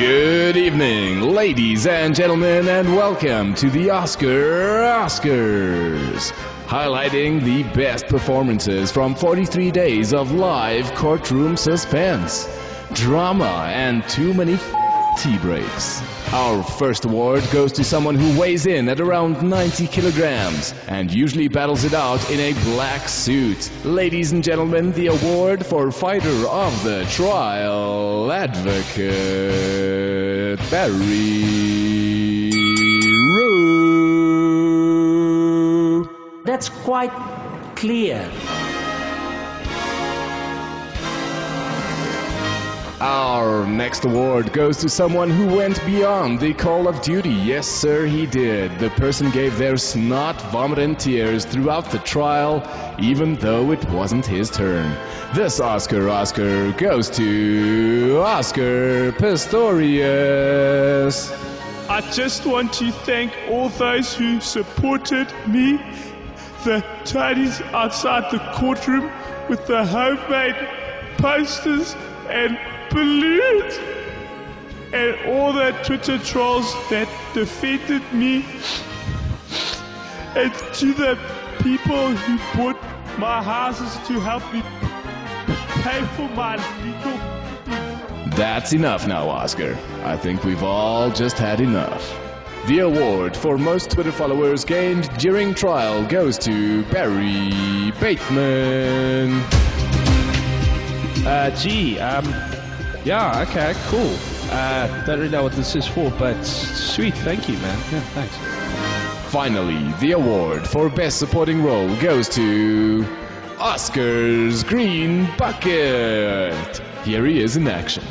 Good evening, ladies and gentlemen, and welcome to the Oscar Oscars, highlighting the best performances from 43 days of live courtroom suspense, drama, and too many tea breaks. Our first award goes to someone who weighs in at around 90 kilograms and usually battles it out in a black suit. Ladies and gentlemen, the award for Fighter of the Trial, Advocate Barry Roux. That's quite clear. Our next award goes to someone who went beyond the call of duty. Yes, sir, he did. The person gave their snot, vomit, and tears throughout the trial, even though it wasn't his turn. This Oscar Oscar goes to Oscar Pistorius. I just want to thank all those who supported me. The tradies outside the courtroom with the homemade posters and balloons. And all the Twitter trolls that defended me. And to the people who bought my houses to help me pay for my legal. That's enough now, Oscar. I think we've all just had enough. The award for most Twitter followers gained during trial goes to Barry Bateman. Uh, gee, um, yeah, okay, cool. Uh, don't really know what this is for, but sweet, thank you, man. Yeah, thanks. Finally, the award for Best Supporting Role goes to Oscar's Green Bucket. Here he is in action.